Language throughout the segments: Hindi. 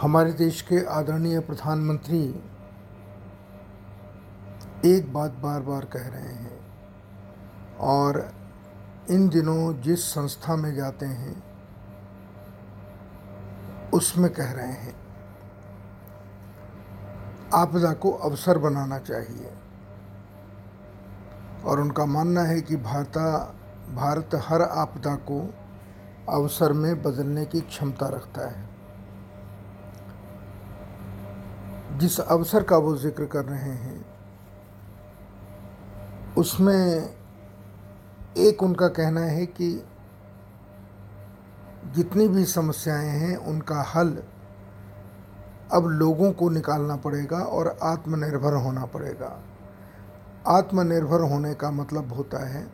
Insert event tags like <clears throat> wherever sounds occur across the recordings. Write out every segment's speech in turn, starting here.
हमारे देश के आदरणीय प्रधानमंत्री एक बात बार बार कह रहे हैं और इन दिनों जिस संस्था में जाते हैं, उसमें कह रहे हैं, आपदा को अवसर बनाना चाहिए। और उनका मानना है कि भारत भारत हर आपदा को अवसर में बदलने की क्षमता रखता है। जिस अवसर का वो ज़िक्र कर रहे हैं, उसमें एक उनका कहना है कि जितनी भी समस्याएँ हैं, उनका हल अब लोगों को निकालना पड़ेगा और आत्मनिर्भर होना पड़ेगा। आत्मनिर्भर होने का मतलब होता है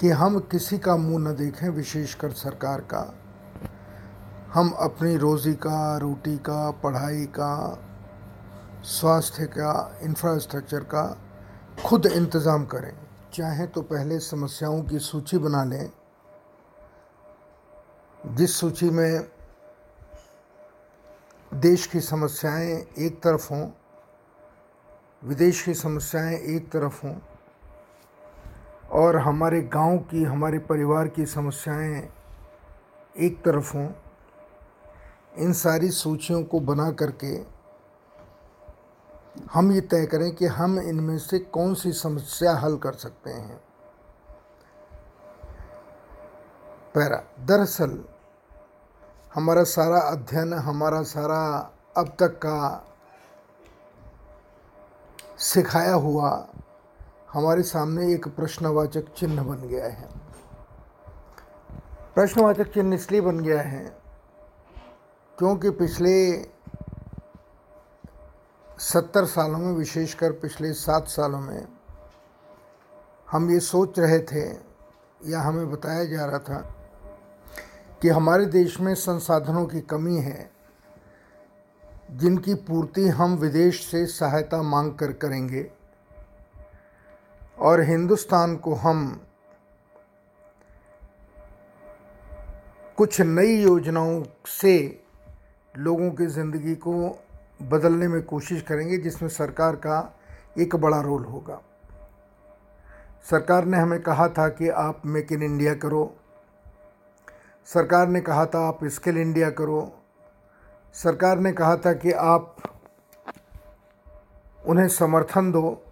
कि हम किसी का मुँह न देखें, विशेषकर सरकार का। हम अपनी रोज़ी का, रोटी का, पढ़ाई का, स्वास्थ्य का इंफ्रास्ट्रक्चर का खुद इंतज़ाम करें। चाहें तो पहले समस्याओं की सूची बना लें। जिस सूची में देश की समस्याएँ एक तरफ़ हों, विदेश की समस्याएँ एक तरफ़ हों, और हमारे गाँव की, हमारे परिवार की समस्याएँ एक तरफ़ हों इन सारी सूचियों को बना करके हम ये तय करें कि हम इनमें से कौन सी समस्या हल कर सकते हैं। पैरा, दरअसल हमारा सारा अध्ययन, हमारा सारा अब तक का सिखाया हुआ हमारे सामने एक प्रश्नवाचक चिन्ह बन गया है। प्रश्नवाचक चिन्ह इसलिए बन गया है क्योंकि पिछले सत्तर सालों में, विशेषकर पिछले सात सालों में, हम ये सोच रहे थे, या हमें बताया जा रहा था, कि हमारे देश में संसाधनों की कमी है, जिनकी पूर्ति हम विदेश से सहायता मांग कर करेंगे, और हिंदुस्तान को हम कुछ नई योजनाओं से लोगों की ज़िंदगी को बदलने में कोशिश करेंगे, जिसमें सरकार का एक बड़ा रोल होगा। सरकार ने हमें कहा था कि आप मेक इन इंडिया करो। सरकार ने कहा था आप स्किल इंडिया करो। सरकार ने कहा था कि आप उन्हें समर्थन दो।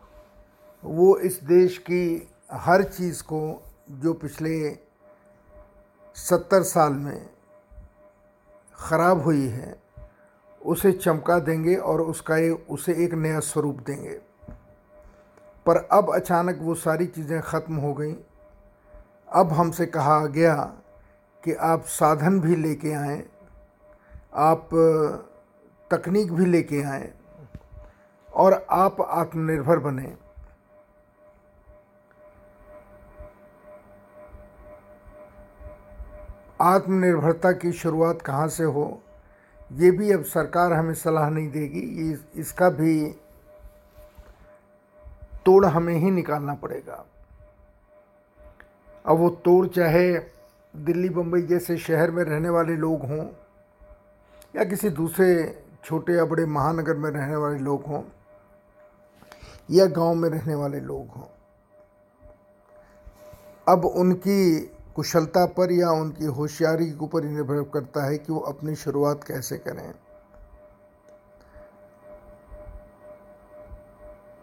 वो इस देश की हर चीज़ को, जो पिछले सत्तर साल में ख़राब हुई है, उसे चमका देंगे और उसका एक उसे एक नया स्वरूप देंगे। पर अब अचानक वो सारी चीज़ें ख़त्म हो गई। अब हमसे कहा गया कि आप साधन भी लेके आएँ, आप, तकनीक भी लेके आएँ और आप आत्मनिर्भर बने। आत्मनिर्भरता की शुरुआत कहाँ से हो? ये भी अब सरकार हमें सलाह नहीं देगी। ये इसका भी तोड़ हमें ही निकालना पड़ेगा। अब वो तोड़ चाहे दिल्ली बम्बई जैसे शहर में रहने वाले लोग हों या किसी दूसरे छोटे या बड़े महानगर में रहने वाले लोग हों या गाँव में रहने वाले लोग हों, अब उनकी कुशलता पर या उनकी होशियारी के ऊपर निर्भर करता है कि वो अपनी शुरुआत कैसे करें।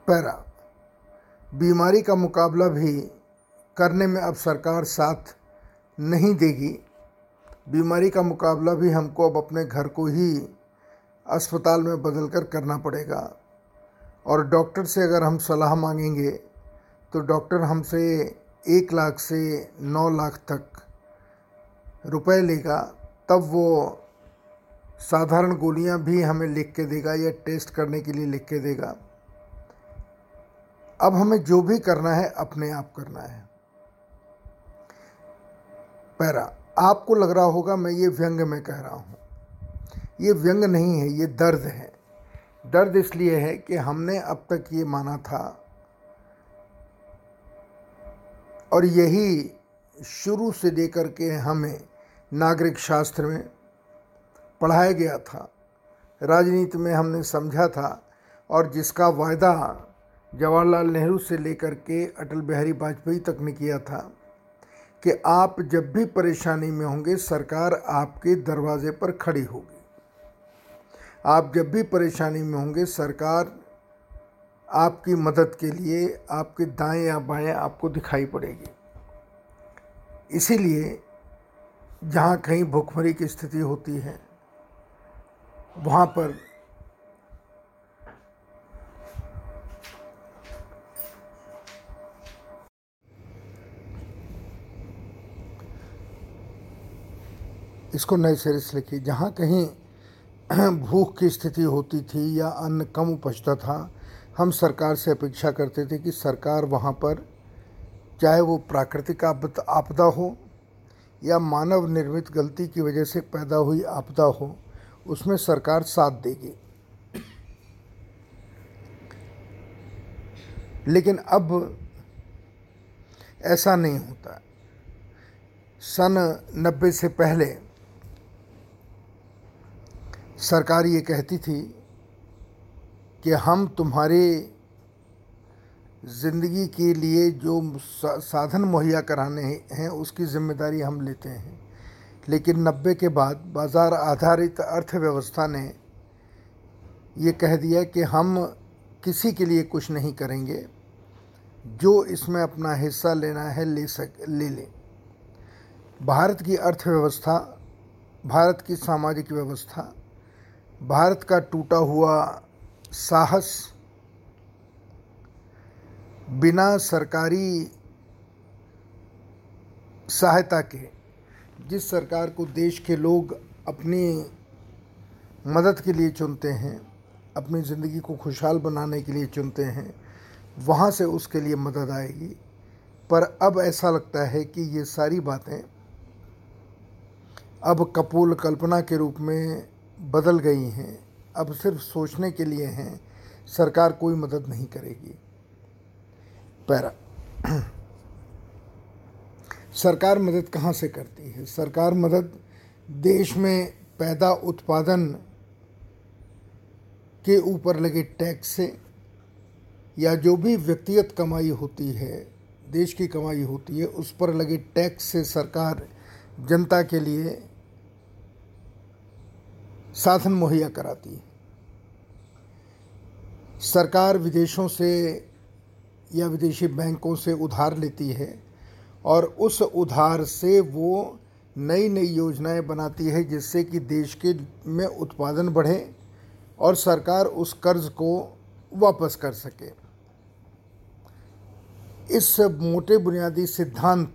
पैरा। बीमारी का मुकाबला भी करने में अब सरकार साथ नहीं देगी। बीमारी का मुकाबला भी हमको अब अपने घर को ही अस्पताल में बदल कर करना पड़ेगा। और डॉक्टर से अगर हम सलाह मांगेंगे तो डॉक्टर हमसे एक लाख से नौ लाख तक रुपए लेगा, तब वो साधारण गोलियाँ भी हमें लिख के देगा या टेस्ट करने के लिए लिख के देगा। अब हमें जो भी करना है, अपने आप करना है। पैरा, आपको लग रहा होगा मैं ये व्यंग में कह रहा हूँ। ये व्यंग नहीं है, ये दर्द है। दर्द इसलिए है कि हमने अब तक ये माना था और यही शुरू से लेकर के हमें नागरिक शास्त्र में पढ़ाया गया था। राजनीति में हमने समझा था और जिसका वायदा जवाहरलाल नेहरू से लेकर के अटल बिहारी वाजपेयी तक ने किया था कि आप जब भी परेशानी में होंगे, सरकार आपके दरवाजे पर खड़ी होगी। आप जब भी परेशानी में होंगे, सरकार आपकी मदद के लिए आपके दाएँ या बाएँ आपको दिखाई पड़ेगी। इसीलिए जहाँ कहीं भूखमरी की स्थिति होती है, वहाँ पर इसको नए सिरे से लिखिए। जहाँ कहीं <clears throat> भूख की स्थिति होती थी या अन्न कम उपजता था हम सरकार से अपेक्षा करते थे कि सरकार वहाँ पर चाहे वो प्राकृतिक आपदा हो या मानव निर्मित गलती की वजह से पैदा हुई आपदा हो, उसमें सरकार साथ देगी। लेकिन अब ऐसा नहीं होता। सन नब्बे से पहले सरकार ये कहती थी कि हम तुम्हारे ज़िंदगी के लिए जो साधन मुहैया कराने हैं, उसकी ज़िम्मेदारी हम लेते हैं। लेकिन नब्बे के बाद बाज़ार आधारित अर्थव्यवस्था ने ये कह दिया कि हम किसी के लिए कुछ नहीं करेंगे, जो इसमें अपना हिस्सा लेना है ले सक, ले लें। भारत की अर्थव्यवस्था, भारत की सामाजिक व्यवस्था, भारत का टूटा हुआ साहस, बिना सरकारी सहायता के, जिस सरकार को देश के लोग अपनी मदद के लिए चुनते हैं, अपनी ज़िंदगी को खुशहाल बनाने के लिए चुनते हैं, वहाँ से उसके लिए मदद आएगी। पर अब ऐसा लगता है कि ये सारी बातें अब कपूल कल्पना के रूप में बदल गई हैं। अब सिर्फ़ सोचने के लिए हैं, सरकार कोई मदद नहीं करेगी। पैरा। सरकार मदद कहाँ से करती है? सरकार मदद देश में पैदा उत्पादन के ऊपर लगे टैक्स से, या जो भी व्यक्तिगत कमाई होती है, देश की कमाई होती है, उस पर लगे टैक्स से सरकार जनता के लिए साधन मुहैया कराती है। सरकार विदेशों से या विदेशी बैंकों से उधार लेती है और उस उधार से वो नई नई योजनाएँ बनाती है जिससे कि देश के में उत्पादन बढ़े और सरकार उस कर्ज को वापस कर सके। इस मोटे बुनियादी सिद्धांत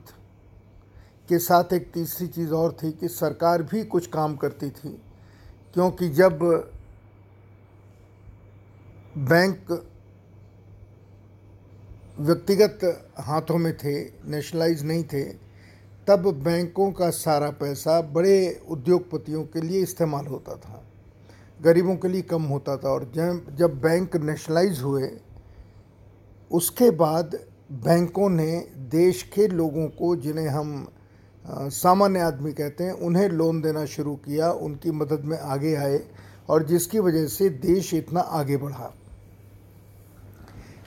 के साथ एक तीसरी चीज़ और थी कि सरकार भी कुछ काम करती थी, क्योंकि जब बैंक व्यक्तिगत हाथों में थे नेशनलाइज नहीं थे, तब बैंकों का सारा पैसा बड़े उद्योगपतियों के लिए इस्तेमाल होता था। गरीबों के लिए कम होता था और जब बैंक नेशनलाइज हुए, उसके बाद बैंकों ने देश के लोगों को, जिन्हें हम सामान्य आदमी कहते हैं, उन्हें लोन देना शुरू किया, उनकी मदद में आगे आए और जिसकी वजह से देश इतना आगे बढ़ा।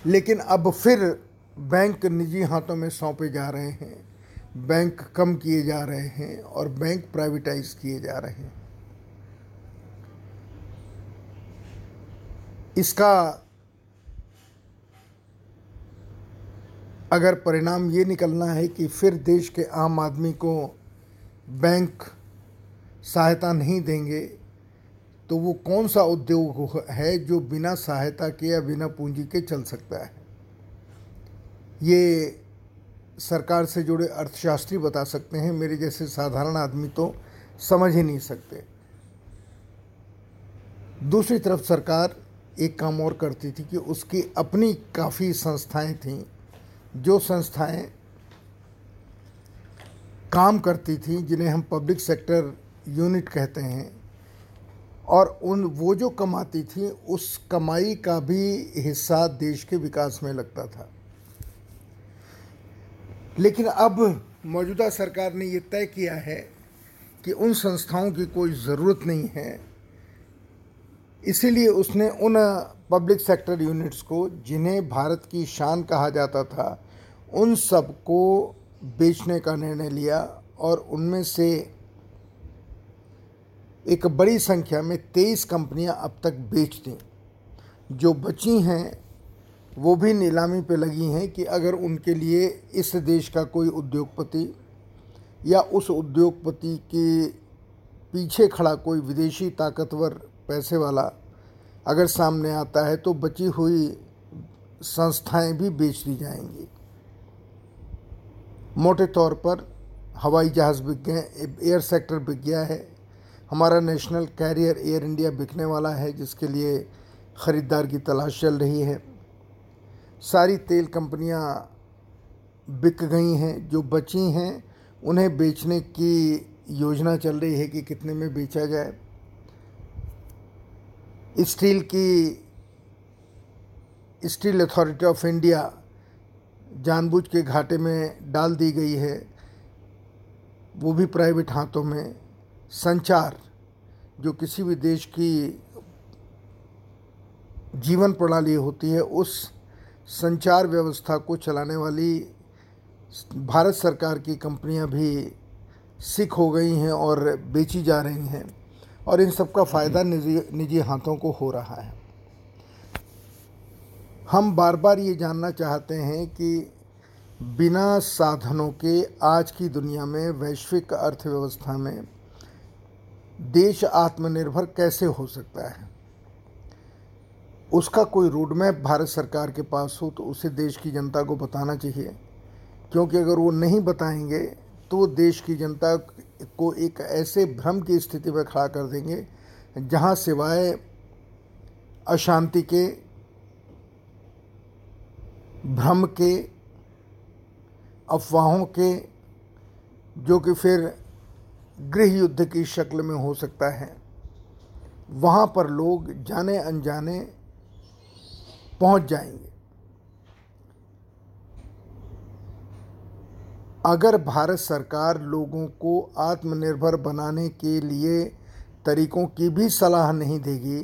लेकिन अब फिर बैंक निजी हाथों में सौंपे जा रहे हैं। बैंक कम किए जा रहे हैं और बैंक प्राइवेटाइज किए जा रहे हैं। इसका अगर परिणाम ये निकलना है कि फिर देश के आम आदमी को बैंक सहायता नहीं देंगे तो वो कौन सा उद्योग है जो बिना सहायता के या बिना पूंजी के चल सकता है? ये सरकार से जुड़े अर्थशास्त्री बता सकते हैं। मेरे जैसे साधारण आदमी तो समझ ही नहीं सकते। दूसरी तरफ़ सरकार एक काम और करती थी कि उसकी अपनी काफ़ी संस्थाएँ थीं। जो संस्थाएँ काम करती थी, जिन्हें हम पब्लिक सेक्टर यूनिट कहते हैं और उन, वो जो कमाती थी, उस कमाई का भी हिस्सा देश के विकास में लगता था। लेकिन अब मौजूदा सरकार ने ये तय किया है कि उन संस्थाओं की कोई ज़रूरत नहीं है। इसीलिए उसने उन पब्लिक सेक्टर यूनिट्स को, जिन्हें भारत की शान कहा जाता था, उन सबको बेचने का निर्णय लिया और उनमें से एक बड़ी संख्या में तेईस कंपनियाँ अब तक बेच दी। जो बची हैं, वो भी नीलामी पे लगी हैं कि अगर उनके लिए इस देश का कोई उद्योगपति या उस उद्योगपति के पीछे खड़ा कोई विदेशी ताकतवर पैसे वाला अगर सामने आता है तो बची हुई संस्थाएँ भी बेच दी जाएँगी। मोटे तौर पर हवाई जहाज़ बिक गए एयर सेक्टर बिक गया है। हमारा नेशनल कैरियर एयर इंडिया बिकने वाला है, जिसके लिए ख़रीदार की तलाश चल रही है। सारी तेल कंपनियाँ बिक गई हैं, जो बची हैं, उन्हें बेचने की योजना चल रही है कि कितने में बेचा जाए। स्टील की, स्टील अथॉरिटी ऑफ़ इंडिया जानबूझ के घाटे में डाल दी गई है। वो भी प्राइवेट हाथों में संचार जो किसी भी देश की जीवन प्रणाली होती है उस संचार व्यवस्था को चलाने वाली भारत सरकार की कंपनियाँ भी सिख हो गई हैं और बेची जा रही हैं और इन सब का फ़ायदा निजी निजी हाथों को हो रहा है। हम बार बार ये जानना चाहते हैं कि बिना साधनों के आज की दुनिया में वैश्विक अर्थव्यवस्था में देश आत्मनिर्भर कैसे हो सकता है? उसका कोई रोड मैप भारत सरकार के पास हो तो उसे देश की जनता को बताना चाहिए। क्योंकि अगर वो नहीं बताएँगे तो देश की जनता को एक ऐसे भ्रम की स्थिति में खड़ा कर देंगे, जहाँ सिवाय अशांति के, भ्रम के, अफवाहों के, जो कि फिर गृह युद्ध की शक्ल में हो सकता है। वहाँ पर लोग जाने अनजाने पहुँच जाएँगे। अगर भारत सरकार लोगों को आत्मनिर्भर बनाने के लिए तरीकों की भी सलाह नहीं देगी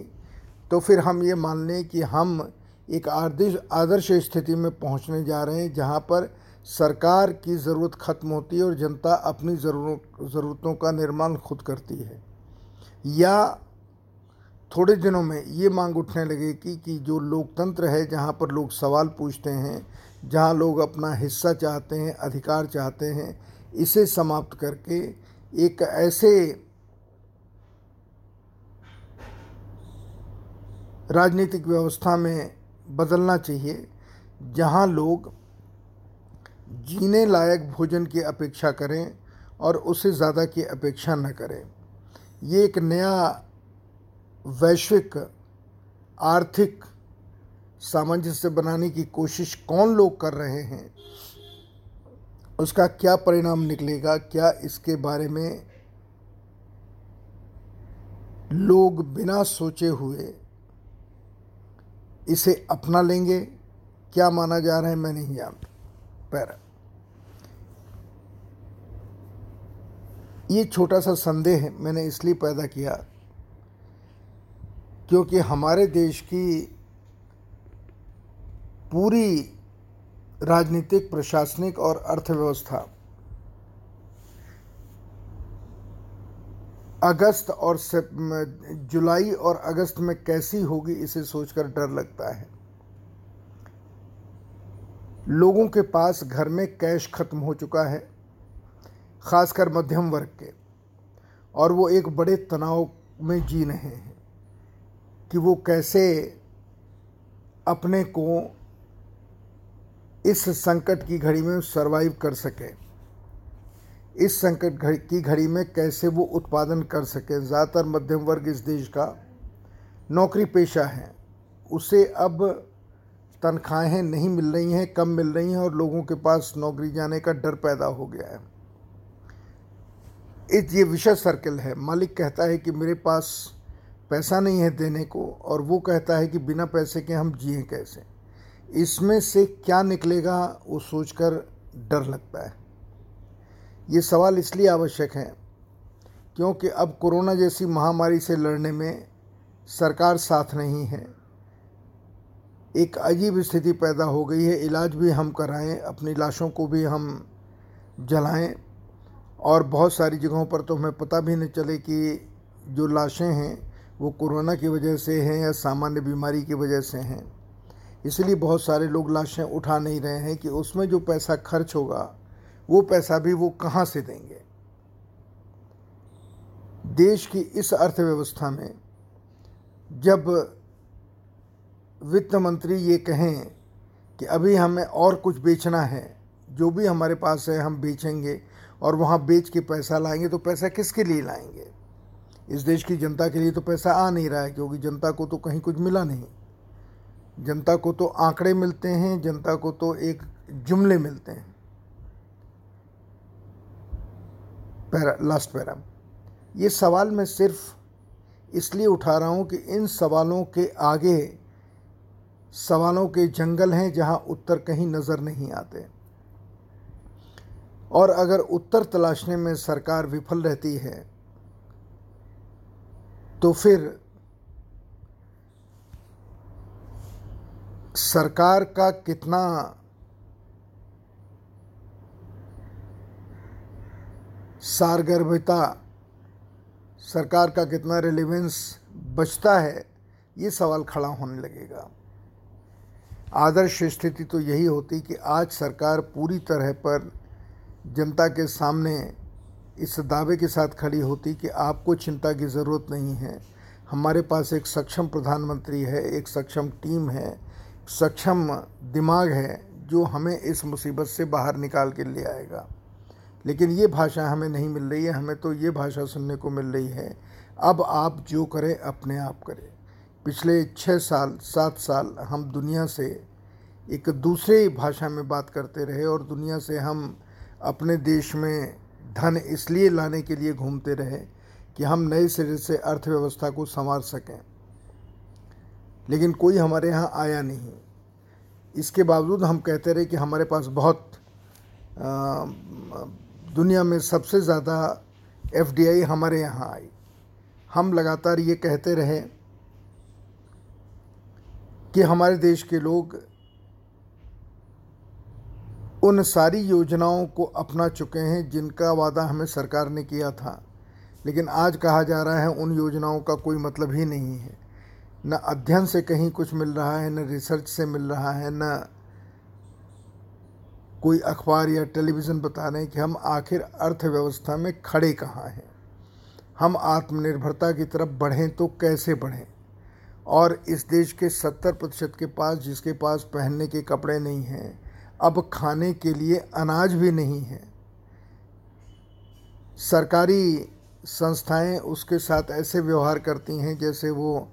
तो फिर हम ये मान लें कि हम एक आदर्श आदर्श स्थिति में पहुँचने जा रहे हैं, जहाँ पर सरकार की ज़रूरत ख़त्म होती है और जनता अपनी ज़रूरत ज़रूरतों का निर्माण खुद करती है। या थोड़े दिनों में ये मांग उठने लगेगी कि जो लोकतंत्र है, जहाँ पर लोग सवाल पूछते हैं, जहाँ लोग अपना हिस्सा चाहते हैं, अधिकार चाहते हैं, इसे समाप्त करके एक ऐसे राजनीतिक व्यवस्था में बदलना चाहिए, जहाँ लोग जीने लायक भोजन की अपेक्षा करें और उससे ज़्यादा की अपेक्षा न करें। ये एक नया वैश्विक, आर्थिक, सामंजस्य बनाने की कोशिश कौन लोग कर रहे हैं? उसका क्या परिणाम निकलेगा? क्या इसके बारे में लोग बिना सोचे हुए इसे अपना लेंगे? क्या माना जा रहा है? मैं नहीं जानता। पैरा ये छोटा सा संदेह मैंने इसलिए पैदा किया क्योंकि हमारे देश की पूरी राजनीतिक, प्रशासनिक और अर्थव्यवस्था अगस्त और जुलाई और अगस्त में कैसी होगी, इसे सोचकर डर लगता है। लोगों के पास घर में कैश खत्म हो चुका है। ख़ासकर मध्यम वर्ग के, और वो एक बड़े तनाव में जी रहे हैं कि वो कैसे अपने को इस संकट की घड़ी में सरवाइव कर सके, इस संकट की घड़ी में कैसे वो उत्पादन कर सके। ज़्यादातर मध्यम वर्ग इस देश का नौकरी पेशा है। उसे अब तनख्वाहें नहीं मिल रही हैं, कम मिल रही हैं, और लोगों के पास नौकरी जाने का डर पैदा हो गया है। इस ये विषय सर्कल है। मालिक कहता है कि मेरे पास पैसा नहीं है देने को और वो कहता है कि बिना पैसे के हम जिए कैसे? इसमें से क्या निकलेगा वो सोचकर डर लगता है। ये सवाल इसलिए आवश्यक है क्योंकि अब कोरोना जैसी महामारी से लड़ने में सरकार साथ नहीं है। एक अजीब स्थिति पैदा हो गई है। इलाज भी हम कराएँ, अपनी लाशों को भी हम जलाएँ। और बहुत सारी जगहों पर तो हमें पता भी नहीं चले कि जो लाशें हैं, वो कोरोना की वजह से हैं या सामान्य बीमारी की वजह से हैं। इसलिए बहुत सारे लोग लाशें उठा नहीं रहे हैं कि उसमें जो पैसा खर्च होगा, वो पैसा भी वो कहाँ से देंगे। देश की इस अर्थव्यवस्था में जब वित्त मंत्री ये कहें कि अभी हमें और कुछ बेचना है, जो भी हमारे पास है हम बेचेंगे और वहाँ बेच के पैसा लाएँगे तो पैसा किसके लिए लाएँगे? इस देश की जनता के लिए तो पैसा आ नहीं रहा है, क्योंकि जनता को तो कहीं कुछ मिला नहीं। जनता को तो आंकड़े मिलते हैं, जनता को तो एक जुमले मिलते हैं। Para last para. ये सवाल मैं सिर्फ़ इसलिए उठा रहा हूँ कि इन सवालों के आगे, सवालों के जंगल हैं जहाँ उत्तर कहीं नज़र नहीं आते। और अगर उत्तर तलाशने में सरकार विफल रहती है तो फिर सरकार का कितना सारगर्भिता, सरकार का कितना रिलेवेंस बचता है, ये सवाल खड़ा होने लगेगा। आदर्श स्थिति तो यही होती कि आज सरकार पूरी तरह पर जनता के सामने इस दावे के साथ खड़ी होती कि आपको चिंता की ज़रूरत नहीं है। हमारे पास एक सक्षम प्रधानमंत्री है, एक सक्षम टीम है, सक्षम दिमाग है जो हमें इस मुसीबत से बाहर निकाल के ले आएगा। लेकिन ये भाषा हमें नहीं मिल रही है, हमें तो ये भाषा सुनने को मिल रही है। अब आप जो करें, अपने आप करें। पिछले छः साल, सात साल हम दुनिया से एक दूसरे भाषा में बात करते रहे और दुनिया से हम अपने देश में धन इसलिए लाने के लिए घूमते रहे कि हम नए सिरे से अर्थव्यवस्था को संवार सकें। लेकिन कोई हमारे यहाँ आया नहीं। इसके बावजूद हम कहते रहे कि हमारे पास बहुत दुनिया में सबसे ज़्यादा एफडीआई हमारे यहाँ आई। हम लगातार ये कहते रहे कि हमारे देश के लोग उन सारी योजनाओं को अपना चुके हैं जिनका वादा हमें सरकार ने किया था। लेकिन आज कहा जा रहा है उन योजनाओं का कोई मतलब ही नहीं है। न अध्ययन से कहीं कुछ मिल रहा है, न रिसर्च से मिल रहा है, न कोई अखबार या टेलीविज़न बता रहे हैं कि हम आखिर अर्थव्यवस्था में खड़े कहाँ हैं। हम आत्मनिर्भरता की तरफ़ बढ़ें तो कैसे बढ़ें? और इस देश के सत्तर प्रतिशत के पास, जिसके पास पहनने के कपड़े नहीं हैं अब खाने के लिए अनाज भी नहीं है। सरकारी संस्थाएँ उसके साथ ऐसे व्यवहार करती हैं जैसे वो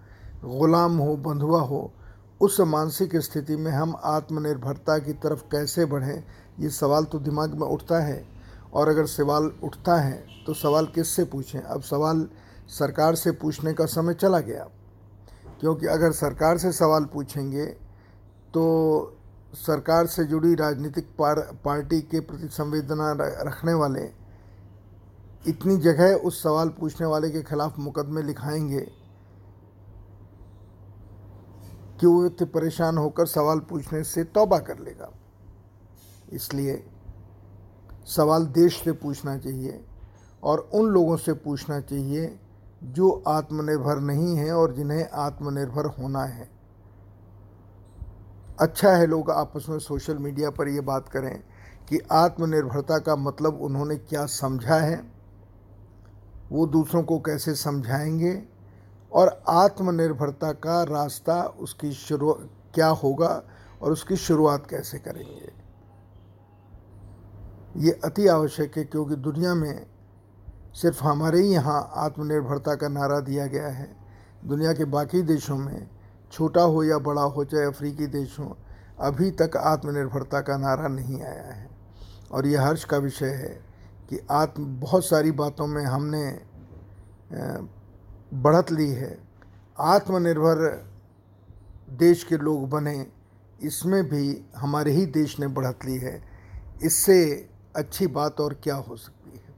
ग़ुलाम हो, बंधुआ हो, उस मानसिक स्थिति में हम आत्मनिर्भरता की तरफ़ कैसे बढ़ें, ये सवाल तो दिमाग में उठता है। और अगर सवाल उठता है तो सवाल किससे पूछें? अब सवाल सरकार से पूछने का समय चला गया। क्योंकि अगर सरकार से सवाल पूछेंगे तो सरकार से जुड़ी राजनीतिक पार, पार्टी के प्रति संवेदना रखने वाले इतनी जगह उस सवाल पूछने वाले के खिलाफ मुकदमे लिखाएँगे। कि वो इतने परेशान होकर सवाल पूछने से तौबा कर लेगा? इसलिए सवाल देश से पूछना चाहिए और उन लोगों से पूछना चाहिए जो आत्मनिर्भर नहीं हैं और जिन्हें आत्मनिर्भर होना है। अच्छा है लोग आपस में सोशल मीडिया पर ये बात करें कि आत्मनिर्भरता का मतलब उन्होंने क्या समझा है, वो दूसरों को कैसे समझाएँगे और आत्मनिर्भरता का रास्ता उसकी शुरू, क्या होगा और उसकी शुरुआत कैसे करेंगे। ये अति आवश्यक है क्योंकि दुनिया में सिर्फ़ हमारे ही यहाँ आत्मनिर्भरता का नारा दिया गया है। दुनिया के बाकी देशों में छोटा हो या बड़ा हो, चाहे अफ्रीकी देश हो, अभी तक आत्मनिर्भरता का नारा नहीं आया है। और यह हर्ष का विषय है कि आत्म, बहुत सारी बातों में हमने बढ़त ली है। आत्मनिर्भर देश के लोग बने, इसमें भी हमारे ही देश ने बढ़त ली है। इससे अच्छी बात और क्या हो सकती है?